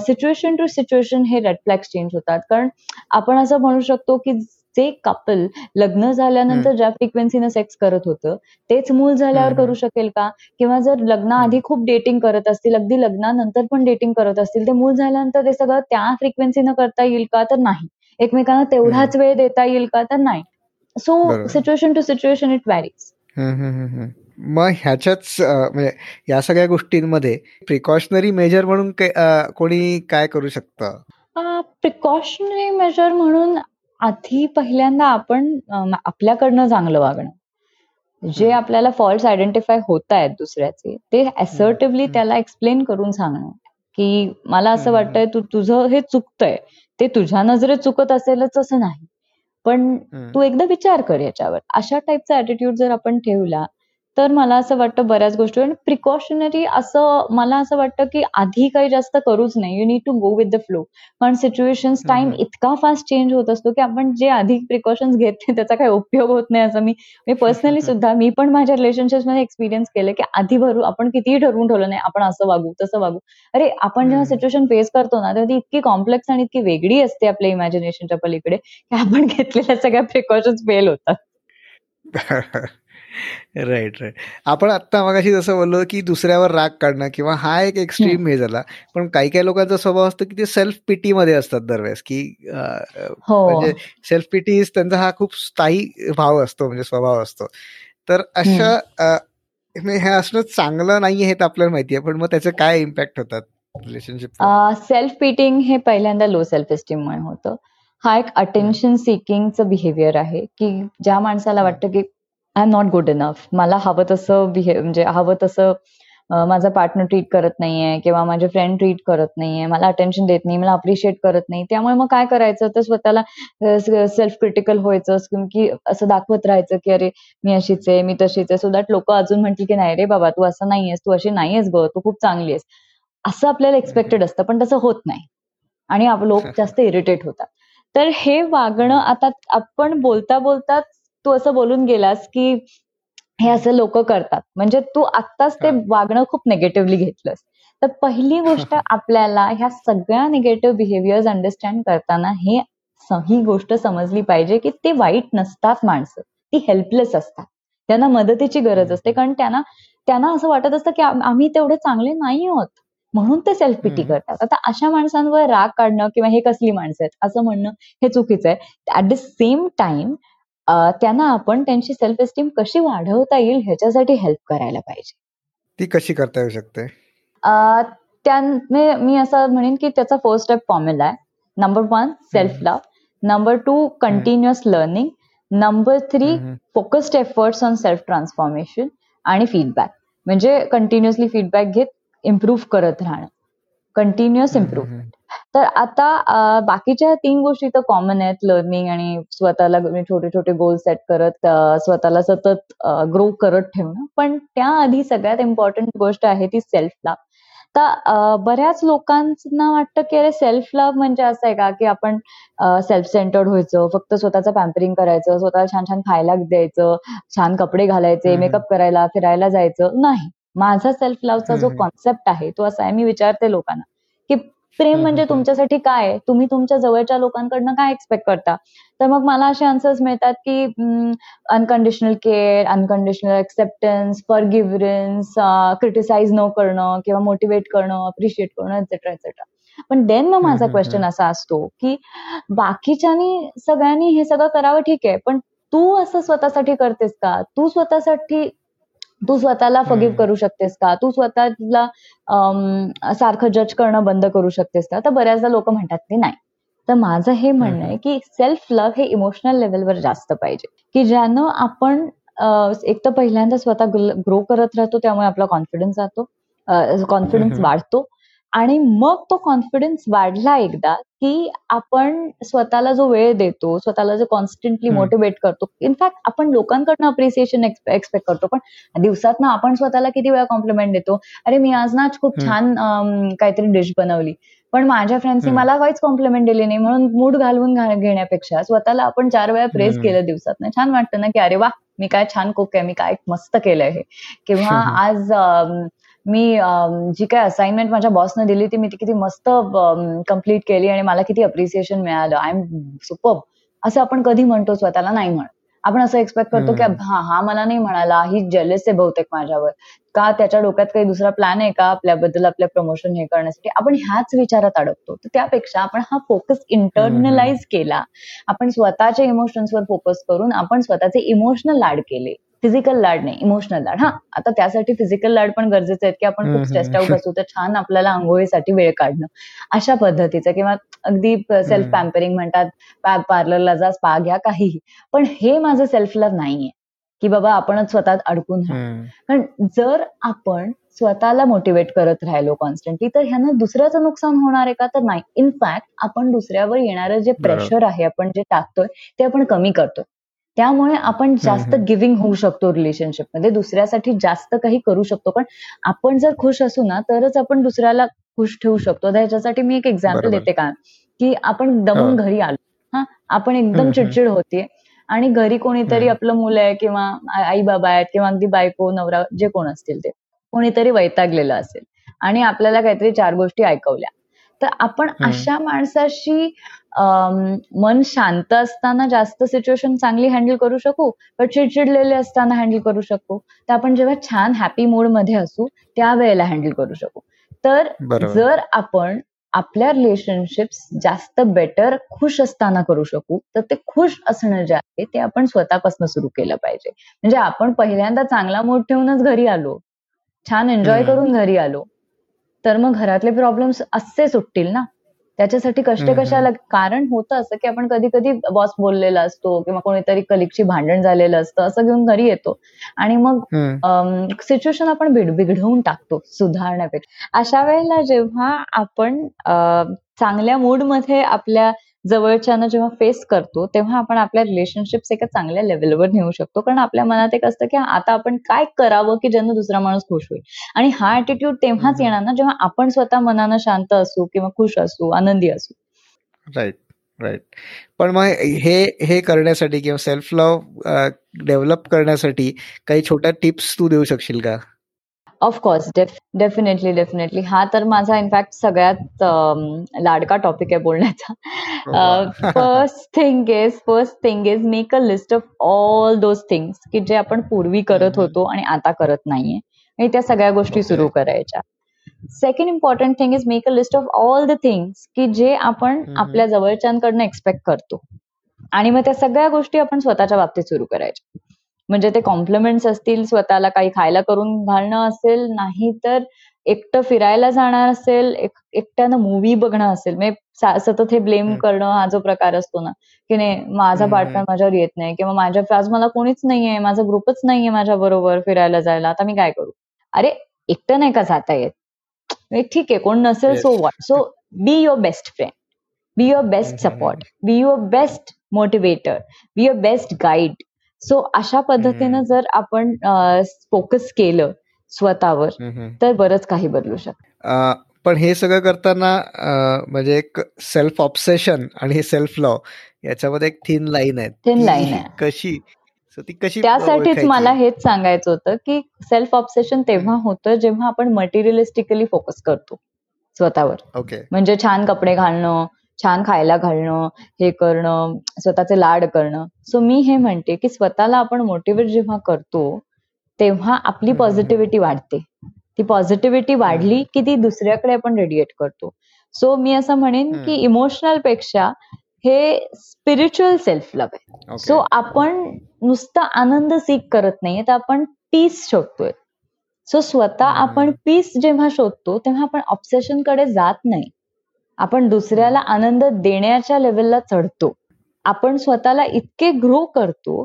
सिच्युएशन टू सिच्युएशन हे रेड फ्लॅग चेंज होतात. कारण आपण असं म्हणू शकतो की जे कपल लग्न झाल्यानंतर ज्या फ्रिक्वेन्सीनं सेक्स करत होतं तेच मूल झाल्यावर करू शकेल का? किंवा जर लग्नाआधी खूप डेटिंग करत असतील अगदी लग्नानंतर पण डेटिंग करत असतील ते मूल झाल्यानंतर ते सगळं त्या फ्रिक्वेन्सीनं करता येईल का? तर नाही. एकमेकांना तेवढाच वेळ देता येईल का तर नाही. So situation to situation it varies मग ह्याच्याच म्हणजे या सगळ्या गोष्टींमध्ये प्रिकॉशनरी मेजर म्हणून कोणी काय करू शकतं? प्रिकॉशनरी मेजर म्हणून आधी पहिल्यांदा आपण आपल्याकडनं चांगलं वागणं. जे आपल्याला फॉल्ट आयडेंटिफाय होत आहेत दुसऱ्याचे ते असर्टिव्हली त्याला एक्सप्लेन करून सांगणं. की मला असं वाटतंय तू तुझं हे चुकतंय. ते तुझ्या नजरेत चुकत असेलच असं नाही. पण तू एकदा विचार कर याच्यावर. अशा टाईपचा ऍटिट्यूड जर आपण ठेवला तर मला असं वाटतं बऱ्याच गोष्टी. प्रिकॉशनरी असं मला असं वाटतं की आधी काही जास्त करूच नाही. You need to go with the flow पण सिच्युएशन टाइम इतका फास्ट चेंज होत असतो की आपण जे आधी प्रिकॉशन्स घेतले त्याचा काही उपयोग होत नाही असं मी मी पर्सनली <laughs> सुद्धा मी पण माझ्या रिलेशनशिपमध्ये एक्सपिरियन्स केलं की आधी भरू आपण कितीही ठरवून ठेवलं नाही आपण असं वागू तसं वागू. अरे आपण जेव्हा सिच्युएशन फेस करतो ना तेव्हा ती इतकी कॉम्प्लेक्स आणि इतकी वेगळी असते आपल्या इमॅजिनेशनच्या पलीकडे की आपण <laughs> घेतलेल्या सगळ्या प्रिकॉशन्स फेल होतात. <laughs> राईट राईट आपण आता मगाशी जसं बोललो की दुसऱ्यावर राग काढणं किंवा हा एक एक्स्ट्रीम हे झाला. पण काही काही लोकांचा स्वभाव असतो की ते सेल्फ पिटी मध्ये असतात दरवेळेस की हो. म्हणजे सेल्फ पिटी त्यांचा हा खूप स्थायी भाव असतो म्हणजे स्वभाव असतो. तर अशा हे असणं चांगलं नाही हे तर आपल्याला माहिती आहे पण मग त्याचे काय इम्पॅक्ट होतात रिलेशनशिप सेल्फ पिटिंग हे पहिल्यांदा लो सेल्फ एस्टीम मुळे होतं. हा एक अटेन्शन सिकिंगचं बिहेवियर आहे की ज्या माणसाला वाटतं की I am not good enough मला हवं तसं बिहेव म्हणजे हवं तसं माझा पार्टनर ट्रीट करत नाहीये किंवा माझे फ्रेंड ट्रीट करत नाहीये मला अटेन्शन देत नाही मला अप्रिशिएट करत नाही. त्यामुळे मग काय करायचं? तर स्वतःला सेल्फ क्रिटिकल व्हायचं की असं दाखवत राहायचं की अरे मी अशीच आहे मी तशीच आहे. सो दॅट लोक अजून म्हणतील की नाही रे बाबा तू असं नाहीयेस तू अशी नाहीयेस ग तू खूप चांगली आहेस. असं आपल्याला एक्सपेक्टेड असतं पण तसं होत नाही. आणि लोक <laughs> जास्त इरिटेट होतात. तर हे वागणं आता आपण बोलता बोलताच तू असं बोलून गेलास की हे असं लोक करतात. म्हणजे तू आत्ताच ते वागणं खूप निगेटिव्हली घेतलंस. तर पहिली गोष्ट आपल्याला ह्या सगळ्या निगेटिव्ह बिहेवियर अंडरस्टँड करताना हे ही गोष्ट समजली पाहिजे की ते वाईट नसतात माणसं. ती हेल्पलेस असतात. त्यांना मदतीची गरज असते. कारण त्यांना त्यांना असं वाटत असतं की आम्ही तेवढे चांगले नाही आहोत. म्हणून ते सेल्फ पिटी करतात. आता अशा माणसांवर राग काढणं किंवा हे कसली माणसं आहेत? असं म्हणणं हे चुकीचं आहे. ऍट द सेम टाइम त्यांना आपण त्यांची सेल्फ एस्टीम कशी वाढवता येईल ह्याच्यासाठी हेल्प करायला पाहिजे. ती कशी करता येऊ शकते? त्याने मी असं म्हणेन की त्याचा फर्स्ट स्टेप फॉर्म्युला आहे. Number one self love number two continuous learning number three focused efforts on self transformation आणि फीडबॅक म्हणजे कंटिन्युअसली फीडबॅक घेत इम्प्रूव्ह करत राहणं. कंटिन्युअस इम्प्रुव्हमेंट तर आता बाकीच्या तीन गोष्टी तर कॉमन आहेत लर्निंग आणि स्वतःला छोटे छोटे गोल सेट करत स्वतःला सतत ग्रो करत ठेवणं. पण त्याआधी सगळ्यात इम्पॉर्टंट गोष्ट आहे ती सेल्फ लव्ह तर बऱ्याच लोकांना वाटतं की अरे सेल्फ लव्ह म्हणजे असं आहे का? की आपण सेल्फ सेंटर्ड व्हायचं फक्त स्वतःचं पॅम्परिंग करायचं स्वतःला छान छान खायला द्यायचं छान कपडे घालायचे मेकअप करायला फिरायला जायचं. नाही. माझा सेल्फ लव्हचा जो कॉन्सेप्ट आहे तो असा आहे मी विचारते लोकांना की प्रेम म्हणजे तुमच्यासाठी काय? तुम्ही तुमच्या जवळच्या लोकांकडनं काय एक्सपेक्ट करता? तर मग मला असे आन्सर्स मिळतात की unconditional care unconditional acceptance forgiveness criticize न करणं किंवा मोटिवेट करणं अप्रिशिएट करणं एक्सेट्रा एक्सेट्रा पण देन मग माझा क्वेश्चन असा असतो की बाकीच्यानी सगळ्यांनी हे सगळं करावं ठीक आहे पण तू असं स्वतःसाठी करतेस का? तू स्वतःसाठी तू स्वतःला फगिव करू शकतेस का? तू स्वतःला सारखं जज करणं बंद करू शकतेस का? तर बऱ्याचदा लोक म्हणतात की नाही. तर माझं हे म्हणणं आहे की सेल्फ लव्ह हे इमोशनल लेवलवर जास्त पाहिजे. की ज्यानं आपण एक तर पहिल्यांदा स्वतः ग्रो करत राहतो त्यामुळे आपला कॉन्फिडन्स जातो कॉन्फिडन्स वाढतो. आणि मग तो कॉन्फिडन्स वाढला एकदा की आपण स्वतःला जो वेळ देतो स्वतःला जो कॉन्स्टंटली मोटिवेट करतो इनफॅक्ट आपण लोकांकडनं अप्रिसिएशन एक्सपेक्ट करतो. पण दिवसात ना आपण स्वतःला किती वेळा कॉम्प्लिमेंट देतो? अरे मी आज ना खूप छान काहीतरी डिश बनवली. पण माझ्या फ्रेंड्सनी मला काहीच कॉम्प्लिमेंट दिली नाही. म्हणून मूड घालवून घेण्यापेक्षा स्वतःला आपण चार वेळा प्रेस केलं दिवसात ना छान वाटतं ना की अरे वा मी काय छान कुक आहे मी काय मस्त केलंय हे. किंवा आज मी जी काय असाइनमेंट माझ्या बॉसने दिली ती मी ती किती मस्त कंप्लीट केली आणि मला किती अप्रिसिएशन मिळालं. आय एम सुपर असं आपण कधी म्हणतो स्वतःला नाही म्हण आपण असं एक्सपेक्ट करतो की हा हा मला नाही म्हणाला ही जेलस आहे बहुतेक माझ्यावर. का त्याच्या डोक्यात काही दुसरा प्लॅन आहे का आपल्याबद्दल आपल्या प्रमोशन हे करण्यासाठी? आपण ह्याच विचारात अडकतो. तर त्यापेक्षा आपण हा फोकस इंटरनलाइज केला. आपण स्वतःच्या इमोशन्सवर फोकस करून आपण स्वतःचे इमोशनल लाड केले. फिजिकल लाड नाही इमोशनल लाड. हा आता त्यासाठी फिजिकल लाड पण गरजेचे आहेत की आपण खूप स्ट्रेस्ड आउट असू तर छान आपल्याला आंघोळीसाठी वेळ काढणं. अशा पद्धतीचं किंवा अगदी सेल्फ पॅम्परिंग म्हणतात पार्लरला जा स्पा घ्या काहीही. पण हे माझं सेल्फ लव्ह नाहीये की बाबा आपणच स्वतः अडकून राहू. कारण जर आपण स्वतःला मोटिवेट करत राहिलो कॉन्स्टंटली तर ह्यानं दुसऱ्याचं नुकसान होणार आहे का? तर नाही. इनफॅक्ट आपण दुसऱ्यावर येणारं जे प्रेशर आहे आपण जे टाकतोय ते आपण कमी करतोय. त्यामुळे आपण जास्त गिव्हिंग होऊ शकतो रिलेशनशिपमध्ये दुसऱ्यासाठी जास्त काही करू शकतो पण आपण जर खुश असू ना तरच आपण दुसऱ्याला खुश ठेवू शकतो. ह्याच्यासाठी मी एक एक्झाम्पल देते का? की आपण दमून घरी आलो. हा आपण एकदम चिडचिड होतीये आणि घरी कोणीतरी आपलं मुलं आहे किंवा आई बाबा आहेत किंवा अगदी बायको नवरा जे कोण असतील ते. कोणीतरी वैतागलेलं असेल. आणि आपल्याला काहीतरी चार गोष्टी ऐकवल्या. तर आपण अशा माणसाशी मन शांत असताना जास्त सिच्युएशन चांगली हँडल करू शकू? पण चिडचिडलेले असताना हँडल करू शकू? तर आपण जेव्हा छान हॅपी मूडमध्ये असू त्यावेळेला हँडल करू शकू. तर जर आपण आपल्या रिलेशनशिप्स जास्त बेटर खुश असताना करू शकू तर ते खुश असणं जे आहे ते आपण स्वतःपासून सुरू केलं पाहिजे. म्हणजे आपण पहिल्यांदा चांगला मूड ठेवूनच घरी आलो. छान एन्जॉय करून घरी आलो. तर मग घरातले प्रॉब्लेम्स असे सुटतील ना? त्याच्यासाठी कष्ट कशाला? कारण होतं असं की आपण कधी कधी बॉस बोललेला असतो किंवा कोणीतरी कलिकची भांडण झालेलं असतं असं घेऊन घरी येतो. आणि मग सिच्युएशन आपण बिघडवून टाकतो सुधारण्यापेक्षा. अशा वेळेला जेव्हा आपण चांगल्या मूडमध्ये आपल्या जवळच्यानं जेव्हा फेस करतो तेव्हा आपण आपल्या रिलेशनशिप्स एका चांगल्या लेवलवर नेऊ शकतो. कारण आपल्या मनात एक असतं की आता आपण काय करावं की ज्यानं दुसरा माणूस खुश होईल? आणि हा ऍटिट्यूड तेव्हाच येणार ना जेव्हा आपण स्वतः मनानं शांत असू किंवा खुश असू आनंदी असू. राईट राईट पण मग हे हे करण्यासाठी किंवा सेल्फ लव्ह डेव्हलप करण्यासाठी काही छोट्या टिप्स तू देऊ शकशील का? ऑफकोर्स डेफिनेटली डेफिनेटली हा तर माझा इनफॅक्ट सगळ्यात लाडका टॉपिक आहे बोलण्याचा. First thing is first thing is make a list of all those things की जे आपण पूर्वी करत होतो आणि आता करत नाहीये. आणि त्या सगळ्या गोष्टी सुरू करायच्या. Second important thing is make a list of all the things की जे आपण आपल्या जवळच्यांकडनं एक्सपेक्ट करतो. आणि मग त्या सगळ्या गोष्टी आपण स्वतःच्या बाबतीत सुरू करायच्या. म्हणजे ते कॉम्प्लिमेंट्स असतील स्वतःला काही खायला करून घालणं असेल नाही तर एकटं फिरायला जाणार असेल एकट्यानं मूवी बघणं असेल. म्हणजे सतत हे ब्लेम करणं हा जो प्रकार असतो ना की नाही माझा पार्टनर माझ्यावर येत नाही किंवा माझ्या आज मला कोणीच नाहीये माझा ग्रुपच नाहीये माझ्या बरोबर फिरायला जायला आता मी काय करू? अरे एकटं नाही का जाता येत? ठीक आहे कोण नसेल so what so be your best friend be your best support be your best motivator be your best guide so अशा पद्धतीनं जर आपण फोकस केलं स्वतःवर तर बरंच काही बदलू शकत. पण हे सगळं करताना म्हणजे एक सेल्फ ऑब्सेशन आणि सेल्फ लॉ याच्यामध्ये एक थिन लाईन आहे थिन लाईन आहे. कशी? ती कशी त्यासाठीच मला हेच सांगायचं होतं की सेल्फ ऑब्सेशन तेव्हा होतं जेव्हा आपण मटेरियलिस्टिकली फोकस करतो स्वतःवर. ओके म्हणजे छान कपडे घालणं छान खायला घालणं हे करणं स्वतःचे लाड करणं. सो मी हे म्हणते की स्वतःला आपण मोटिवेट जेव्हा करतो तेव्हा आपली पॉझिटिव्हिटी वाढते. ती पॉझिटिव्हिटी वाढली की ती दुसऱ्याकडे आपण रेडिएट करतो. सो मी असं म्हणेन की इमोशनलपेक्षा हे स्पिरिच्युअल सेल्फ लव्ह आहे सो आपण नुसतं आनंद सीक करत नाहीये तर आपण पीस शोधतोय. सो स्वतः आपण पीस जेव्हा शोधतो तेव्हा आपण ऑब्सेशनकडे जात नाही. आपण दुसऱ्याला आनंद देण्याच्या लेवलला चढतो. आपण स्वतःला इतके ग्रो करतो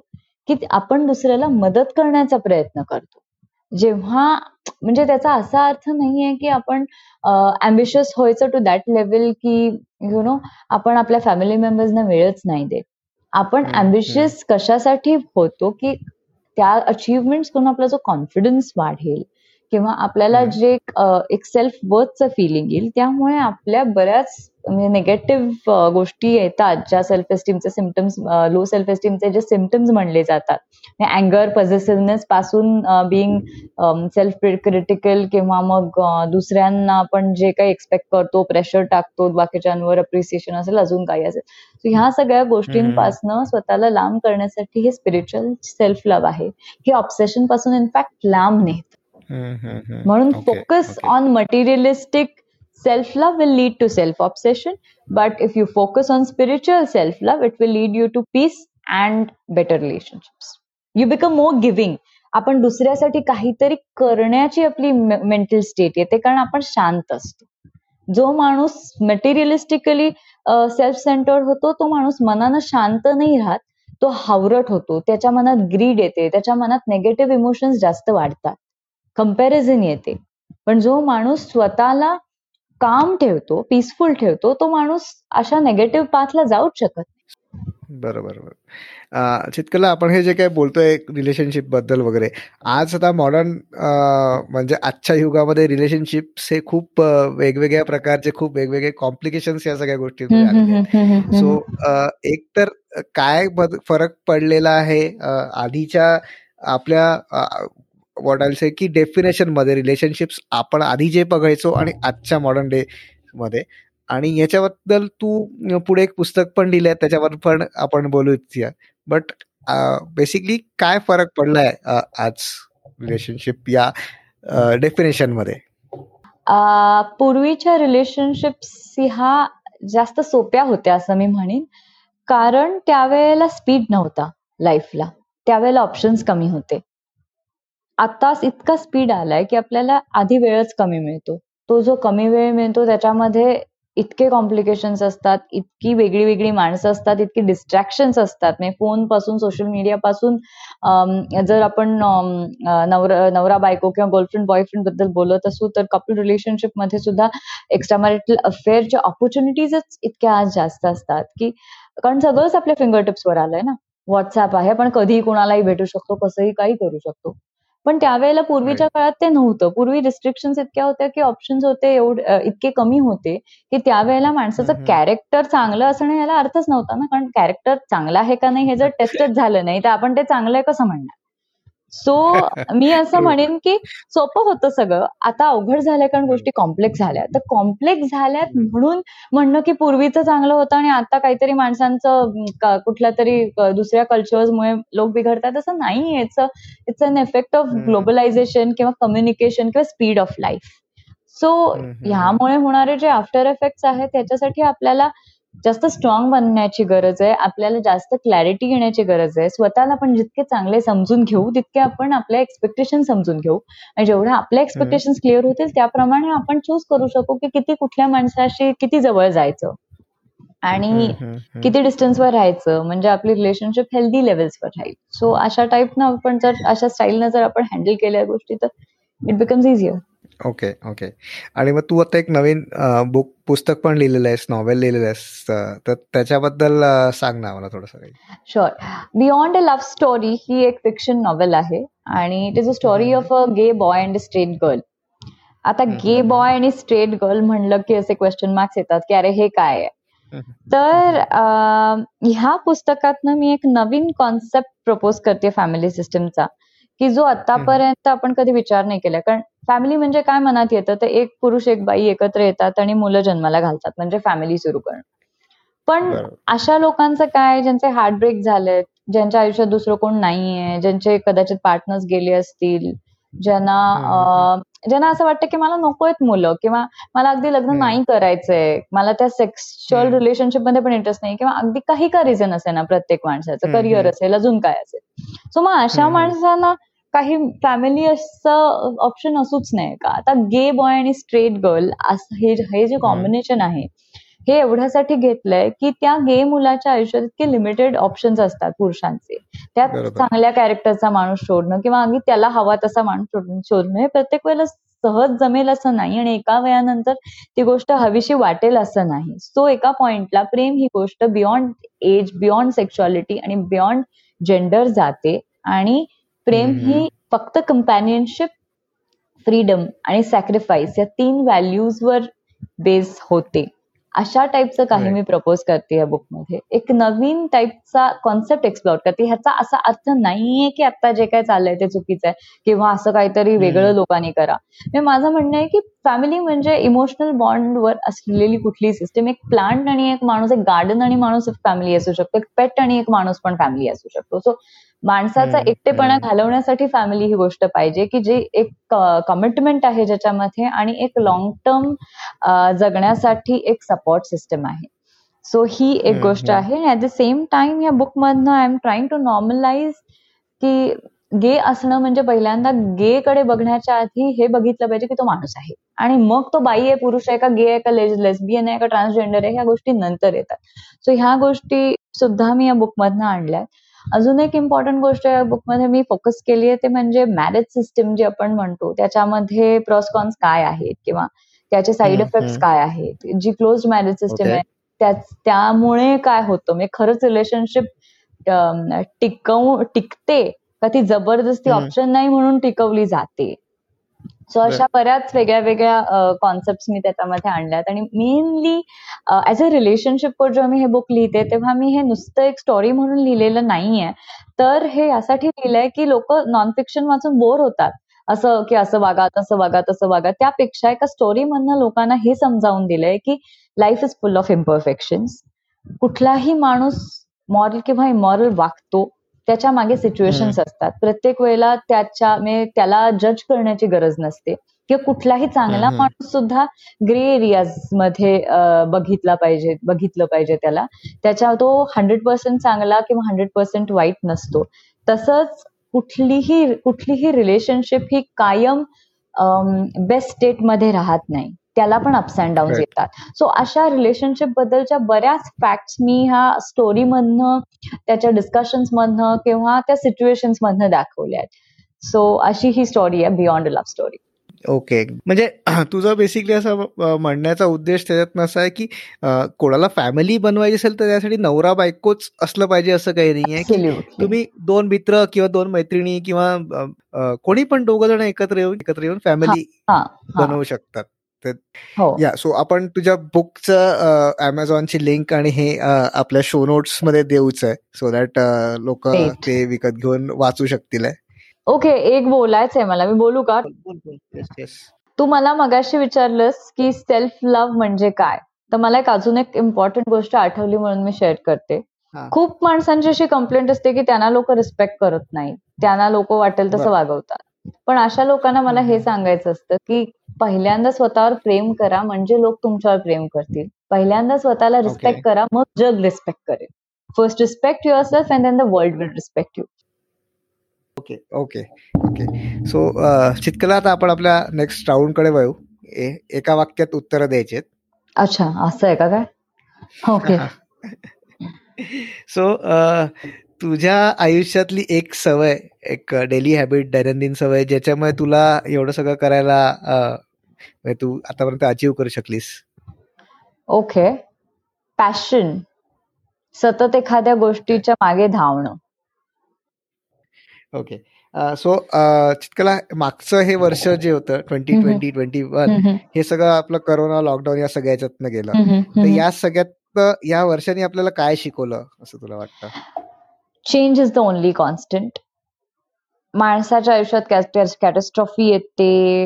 की आपण दुसऱ्याला मदत करण्याचा प्रयत्न करतो. जेव्हा म्हणजे त्याचा असा अर्थ नाहीये की आपण अम्बिशियस व्हायचं टू दॅट लेवल की यु नो आपण आपल्या फॅमिली मेंबर्सना वेळच नाही देत. आपण अम्बिशियस कशासाठी होतो की त्या अचिव्हमेंट करून आपला जो कॉन्फिडन्स वाढेल किंवा आपल्याला जे एक सेल्फ वर्थचं फिलिंग येईल त्यामुळे आपल्या बऱ्याच म्हणजे निगेटिव्ह गोष्टी येतात ज्या सेल्फ एस्टीमचे सिमटम्स लो सेल्फ एस्टीमचे जे सिमटम्स म्हणले जातात. अँगर पॉझिटिव्हनेस पासून बिंग सेल्फ क्रिटिकल किंवा मग दुसऱ्यांना आपण जे काही एक्सपेक्ट करतो प्रेशर टाकतो बाकीच्यांवर अप्रिसिएशन असेल अजून काही असेल. ह्या सगळ्या गोष्टींपासून स्वतःला लांब करण्यासाठी हे स्पिरिच्युअल सेल्फ लव्ह आहे. हे ऑब्सेशनपासून इनफॅक्ट लांब नेत म्हणून focus on materialistic self love will lead to self obsession but if you focus on spiritual self love it will lead you to peace and better relationships. You become more giving. आपण दुसऱ्यासाठी काहीतरी करण्याची आपली मेंटल स्टेट येते कारण आपण शांत असतो. जो माणूस मटेरियलिस्टिकली सेल्फ सेंटर्ड होतो तो माणूस मनानं शांत नाही राहत तो हावरट होतो. त्याच्या मनात ग्रीड येते त्याच्या मनात नेगेटिव्ह इमोशन्स जास्त वाढतात. कंपॅरिझन येते. पण जो माणूस स्वतःला काम ठेवतो पीसफुल ठेवतो तो माणूस अशा नेगेटिव्ह पाथला जाऊच शकत बरोबर चितकला आपण हे जे काही बोलतोय रिलेशनशिपबद्दल वगैरे आज आता मॉडर्न म्हणजे आजच्या युगामध्ये रिलेशनशिप हे खूप वेगवेगळ्या प्रकारचे खूप वेगवेगळे कॉम्प्लिकेशन्स या सगळ्या गोष्टी सो एक तर काय फरक पडलेला आहे? आधीच्या आपल्या वॉट आय से की डेफिनेशनमध्ये रिलेशनशिप्स आपण आधी जे बघायचो आणि आजच्या मॉडर्न डे मध्ये. आणि याच्याबद्दल तू पुढे एक पुस्तक पण लिहिलंय त्याच्यावर पण आपण बोलू इच्छिया बट बेसिकली काय फरक पडलाय uh, आज रिलेशनशिप या uh, डेफिनेशनमध्ये? पूर्वीच्या रिलेशनशिप्स ह्या जास्त सोप्या होत्या असं मी म्हणेन. कारण त्यावेळेला स्पीड नव्हता लाईफला त्यावेळेला ऑप्शन्स कमी होते. आता इतका स्पीड आलाय की आपल्याला आधी वेळच कमी मिळतो. तो जो कमी वेळ मिळतो त्याच्यामध्ये इतके कॉम्प्लिकेशन्स असतात इतकी वेगळी वेगळी माणसं असतात इतकी डिस्ट्रॅक्शन्स असतात. म्हणजे फोनपासून सोशल मीडिया पासून जर आपण नवरा नवरा बायको किंवा गर्लफ्रेंड बॉयफ्रेंडबद्दल बोलत असू तर कपल रिलेशनशिपमध्ये सुद्धा एक्स्ट्रा मॅरिटल अफेअरच्या ऑपॉर्च्युनिटीजच इतक्या आज जास्त असतात की कारण सगळंच आपल्या फिंगरटिप्सवर आलंय ना. व्हॉट्सअप आहे आपण कधीही कुणालाही भेटू शकतो कसंही काही करू शकतो. पण त्यावेळेला पूर्वीच्या काळात ते नव्हतं. पूर्वी रिस्ट्रिक्शन्स इतक्या होत्या की ऑप्शन्स होते एवढे इतके कमी होते की त्यावेळेला माणसाचं कॅरेक्टर चांगलं असणं याला अर्थच नव्हता ना. कारण कॅरेक्टर चांगलं आहे का नाही हे जर टेस्टच झालं नाही तर आपण ते चांगलं आहे कसं म्हणणार? सो मी असं <laughs> म्हणेन की सोपं होतं सगळं. आता अवघड झालंय कारण गोष्टी कॉम्प्लेक्स झाल्या. तर कॉम्प्लेक्स झाल्यात म्हणून म्हणणं की पूर्वीचं चांगलं होतं आणि आता काहीतरी माणसांचं कुठल्या तरी दुसऱ्या कल्चर्समुळे लोक बिघडतात असं नाही it's it's an effect of globalization किंवा कम्युनिकेशन किंवा स्पीड ऑफ लाईफ सो ह्यामुळे होणारे जे आफ्टर इफेक्ट्स आहेत त्याच्यासाठी आपल्याला जास्त स्ट्रॉंग बनण्याची गरज आहे आपल्याला जास्त क्लॅरिटी घेण्याची गरज आहे. स्वतःला आपण जितके चांगले समजून घेऊ तितके आपण आपल्या एक्सपेक्टेशन समजून घेऊ. आणि जेवढ्या आपल्या एक्सपेक्टेशन क्लिअर होतील त्याप्रमाणे आपण चूज करू शकू की किती कुठल्या माणसाशी किती जवळ जायचं. आणि किती डिस्टन्सवर राहायचं म्हणजे आपली रिलेशनशिप हेल्दी लेवल्सवर राहील. सो अशा टाईपनं आपण जर अशा स्टाईलनं जर आपण हँडल केल्या गोष्टी तर it becomes easier okay okay आणि मग तू आता एक नवीन बुक पुस्तक पण लिहिलेलं आहेस नॉवेल लिहिलेलं आहेस तर त्याच्याबद्दल सांग ना मला थोडस काही. Sure beyond a love story ही एक फिक्शन नॉवेल आहे आणि it is a story of a gay boy and straight girl आता गे बॉय आणि स्ट्रेट गर्ल म्हणलं की असे क्वेश्चन मार्क्स येतात की अरे हे काय आहे? तर ह्या पुस्तकातनं मी एक नवीन कॉन्सेप्ट प्रपोज करते फॅमिली सिस्टमचा की जो आतापर्यंत आपण कधी विचार नाही केला. कारण फॅमिली म्हणजे काय मनात येतं? तर एक पुरुष एक बाई एकत्र येतात आणि मुलं जन्माला घालतात म्हणजे फॅमिली सुरू करणं. पण अशा लोकांचं काय? ज्यांचे हार्ट ब्रेक झालेत ज्यांच्या आयुष्यात दुसरं कोण नाहीये ज्यांचे कदाचित पार्टनर्स गेले असतील ज्यांना ज्यांना असं वाटतं की मला नको आहेत मुलं किंवा मला अगदी लग्न नाही करायचंय. मला त्या सेक्शुअल रिलेशनशिपमध्ये पण इंटरेस्ट नाही किंवा अगदी काही का रिझन असेल ना प्रत्येक माणसाचं. करिअर असेल अजून काय असेल. सो मग अशा माणसांना काही फॅमिली असं ऑप्शन असूच नाही का? आता गे बॉय आणि स्ट्रेट गर्ल हे हे जे कॉम्बिनेशन आहे हे एवढ्यासाठी घेतलंय की त्या गे मुलाच्या आयुष्यात इतके लिमिटेड ऑप्शन्स असतात पुरुषांचे. त्यात चांगल्या कॅरेक्टरचा माणूस शोधणं किंवा अगदी त्याला हवा तसा माणूस शोधणं हे प्रत्येक वेळेला सहज जमेल असं नाही आणि एका वयानंतर ती गोष्ट हवीशी वाटेल असं नाही. सो एका पॉइंटला प्रेम ही गोष्ट बियॉन्ड एज बियॉन्ड सेक्शुअलिटी आणि बियॉन्ड जेंडर जाते. आणि प्रेम ही फक्त कंपॅनियनशिप फ्रीडम आणि सॅक्रिफाईस या तीन व्हॅल्यूजवर बेस होते. अशा टाईपचं काही मी प्रपोज करते या बुकमध्ये एक नवीन टाईपचा कॉन्सेप्ट एक्सप्लोर करते. ह्याचा असा अर्थ नाहीये की आता जे काय चाललंय ते चुकीचं आहे. किंवा असं काहीतरी वेगळं लोकांनी करा. माझं म्हणणं आहे की फॅमिली म्हणजे इमोशनल बॉन्डवर असलेली कुठली सिस्टम एक प्लांट आणि एक माणूस एक गार्डन आणि माणूस फॅमिली असू शकतो. एक पेट आणि एक माणूस पण फॅमिली असू शकतो. सो माणसाचा एकटेपणा घालवण्यासाठी फॅमिली ही गोष्ट पाहिजे की जी एक कमिटमेंट आहे ज्याच्यामध्ये आणि एक लॉंग टर्म जगण्यासाठी एक सपोर्ट सिस्टम आहे. सो ही एक गोष्ट आहे. ऍट द सेम टाइम या बुक मधनं I am trying to normalize की गे असणं म्हणजे पहिल्यांदा गे कडे बघण्याच्या आधी हे बघितलं पाहिजे की तो माणूस आहे. आणि मग तो बाई आहे पुरुष आहे का गे आहे का लेस्बियन आहे का ट्रान्सजेंडर आहे ह्या गोष्टी नंतर येतात. सो ह्या गोष्टी सुद्धा मी या बुकमधनं आणल्यात. अजून एक इम्पॉर्टंट गोष्ट या बुकमध्ये मी फोकस केली आहे ते म्हणजे मॅरेज सिस्टम जे आपण म्हणतो त्याच्यामध्ये प्रॉस कॉन्स काय आहेत किंवा त्याचे साईड इफेक्ट काय आहेत? जी क्लोज मॅरेज सिस्टम आहे त्यामुळे काय होतं? म्हणजे खरंच रिलेशनशिप टिकवू टिकते का ती जबरदस्ती ऑप्शन नाही म्हणून टिकवली जाते. सो अशा बऱ्याच वेगळ्या वेगळ्या कॉन्सेप्ट मी त्याच्यामध्ये आणल्यात. आणि मेनली ऍज अ रिलेशनशिप जेव्हा मी हे बुक लिहिते तेव्हा मी हे नुसतं एक स्टोरी म्हणून लिहिलेलं नाहीये. तर हे यासाठी लिहिलंय की लोक नॉन फिक्शन वाचून बोर होतात. असं की असं वागा तसं वागा तसं वागा. त्यापेक्षा एका स्टोरी मधनं लोकांना हे समजावून दिलंय की life is full of imperfections कुठलाही माणूस मॉरल किंवा इमॉरल वागतो. त्याच्यामागे सिच्युएशन्स असतात. प्रत्येक वेळेला त्याच्या म्हणजे त्याला जज करण्याची गरज नसते. किंवा कुठलाही चांगला माणूस सुद्धा ग्रे एरियाजमध्ये बघितला पाहिजे बघितलं पाहिजे त्याला. त्याच्या तो हंड्रेड पर्सेंट चांगला किंवा हंड्रेड पर्सेंट वाईट नसतो. तसंच कुठलीही कुठलीही रिलेशनशिप ही कायम बेस्ट स्टेटमध्ये राहत नाही. त्याला पण अप्स अँड डाऊन येतात. सो अशा रिलेशनशिप बद्दलच्या बऱ्याच फॅक्ट्स मी ह्या स्टोरी मधनं त्याच्या डिस्कशन्स मधनं किंवा त्या सिच्युएशन्स मधनं दाखवल्या आहेत. सो अशी ही स्टोरी आहे बियॉन्ड लव्ह स्टोरी ओके म्हणजे <clears throat> तुझा बेसिकली असं म्हणण्याचा उद्देश त्याच्यात असा आहे की कोणाला फॅमिली बनवायची असेल तर त्यासाठी नवरा बायकोच असलं पाहिजे असं काही नाही आहे की तुम्ही दोन मित्र किंवा दोन मैत्रिणी किंवा कोणी पण दोघ जण एकत्र येऊन एकत्र येऊन फॅमिली बनवू शकतात. हो. या सो आपण तुझ्या बुकचं अमेझॉनची लिंक आणि हे आपल्या शो नोट्समध्ये देऊच आहे सो दॅट लोक ते विकत घेऊन वाचू शकतील ओके एक बोलायचं आहे मला. मी बोलू का? तू मला मगाशी विचारलंस की सेल्फ लव्ह म्हणजे काय? तर मला एक अजून एक इम्पॉर्टंट गोष्ट आठवली म्हणून मी शेअर करते. खूप माणसांची अशी कंप्लेंट असते की त्यांना लोक रिस्पेक्ट करत नाही. त्यांना लोक वाटेल तसं वागवतात. पण अशा लोकांना मला हे सांगायचं असतं की पहिल्यांदा स्वतःवर प्रेम करा म्हणजे लोक तुमच्यावर प्रेम करतील. पहिल्यांदा स्वतःला रिस्पेक्ट करा मग जग रिस्पेक्ट करेल. First respect yourself and then the world will respect you okay okay okay so Chitkala आता आपण आपल्या नेक्स्ट राऊंडकडे वळू. एका वाक्यात उत्तर द्यायचे अच्छा असं आहे का काय? ओके सो <laughs> तुझ्या आयुष्यातली एक सवय एक डेली हॅबिट दैनंदिन सवय ज्याच्यामुळे तुला एवढं सगळं करायला म्हणजे तू आतापर्यंत अचीव्ह करू शकलीस. ओके. पॅशन. सतत एखाद्या गोष्टीच्या मागे धावणं. ओके. सो चितकला मागचं हे वर्ष जे होतं ट्वेंटी ट्वेंटी ट्वेंटी वन हे सगळं आपलं करोना लॉकडाऊन या सगळ्या ह्याच्यातनं गेलं तर या सगळ्यात या वर्षाने आपल्याला काय शिकवलं असं तुला वाटतं? Change is the only constant माणसाच्या आयुष्यात कॅटस्ट्रॉफी येते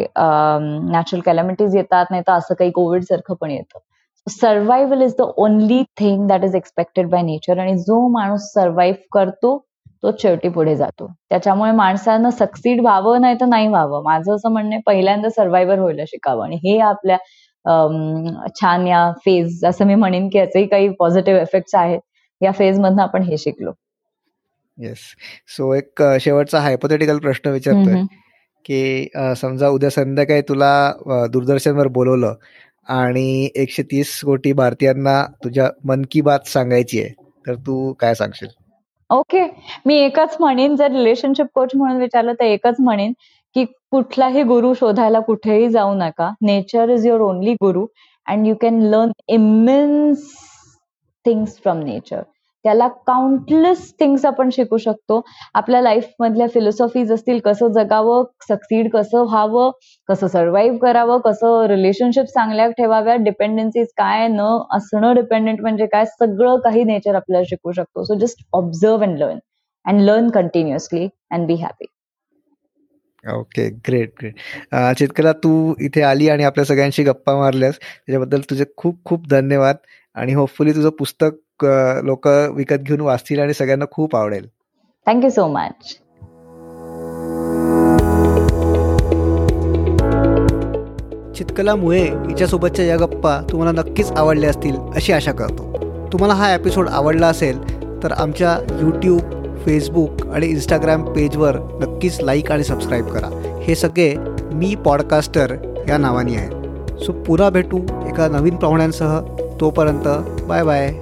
नॅचरल कॅलॅमिटीज येतात नाही तर असं काही कोविड सारखं पण येतं. Survival is the only thing that is expected by nature आणि जो माणूस सर्व्हाइव्ह करतो तो शेवटी पुढे जातो. त्याच्यामुळे माणसानं सक्सीड व्हावं नाही तर नाही व्हावं. माझं असं म्हणणं पहिल्यांदा सर्व्हायव्हर व्हायला शिकावं आणि हे आपल्या छान या फेज असं मी म्हणेन की याचेही काही पॉझिटिव्ह इफेक्ट्स आहेत. या फेज मधनं आपण हे शिकलो. येस सो एक शेवटचा हायपोथेटिकल प्रश्न विचारतोय की समजा उद्या संध्याकाळी तुला दूरदर्शनवर बोलवलं आणि एकशे तीस कोटी भारतीयांना तुझ्या मन की बात सांगायची आहे तर तू काय सांगशील? ओके मी एकच म्हणेन जर रिलेशनशिप कोच म्हणून विचारलं तर एकच म्हणेन की कुठलाही गुरु शोधायला कुठेही जाऊ नका. Nature is your only guru and you can learn immense things from nature त्याला काउंटलेस थिंग्स आपण शिकू शकतो. आपल्या लाईफ मधल्या फिलॉसॉफीज असतील कसं जगावं सक्सीड कसं व्हावं कसं सर्व्हाइव्ह करावं कसं रिलेशनशिप चांगल्या ठेवाव्या डिपेंडन्सीज काय न असणं डिपेंडेंट म्हणजे काय सगळं काही नेचर आपल्याला शिकू शकतो. So just observe and learn and learn continuously and be happy okay great great Chitkala तू इथे आली आणि आपल्या सगळ्यांशी गप्पा मारल्यास त्याच्याबद्दल तुझे खूप खूप धन्यवाद. आणि होपफुली तुझं पुस्तक लोक विकत घेऊन वाचतील आणि सगळ्यांना खूप आवडेल. थँक्यू सो मच चितकला मुळे हिच्यासोबतच्या या गप्पा तुम्हाला नक्कीच आवडल्या असतील अशी आशा करतो. तुम्हाला हा एपिसोड आवडला असेल तर आमच्या यूट्यूब फेसबुक आणि इंस्टाग्राम पेजवर नक्कीच लाईक आणि सबस्क्राईब करा. हे सगळे मी पॉडकास्टर या नावाने आहेत. सो पुन्हा भेटू एका नवीन पाहुण्यांसह. तोपर्यंत बाय बाय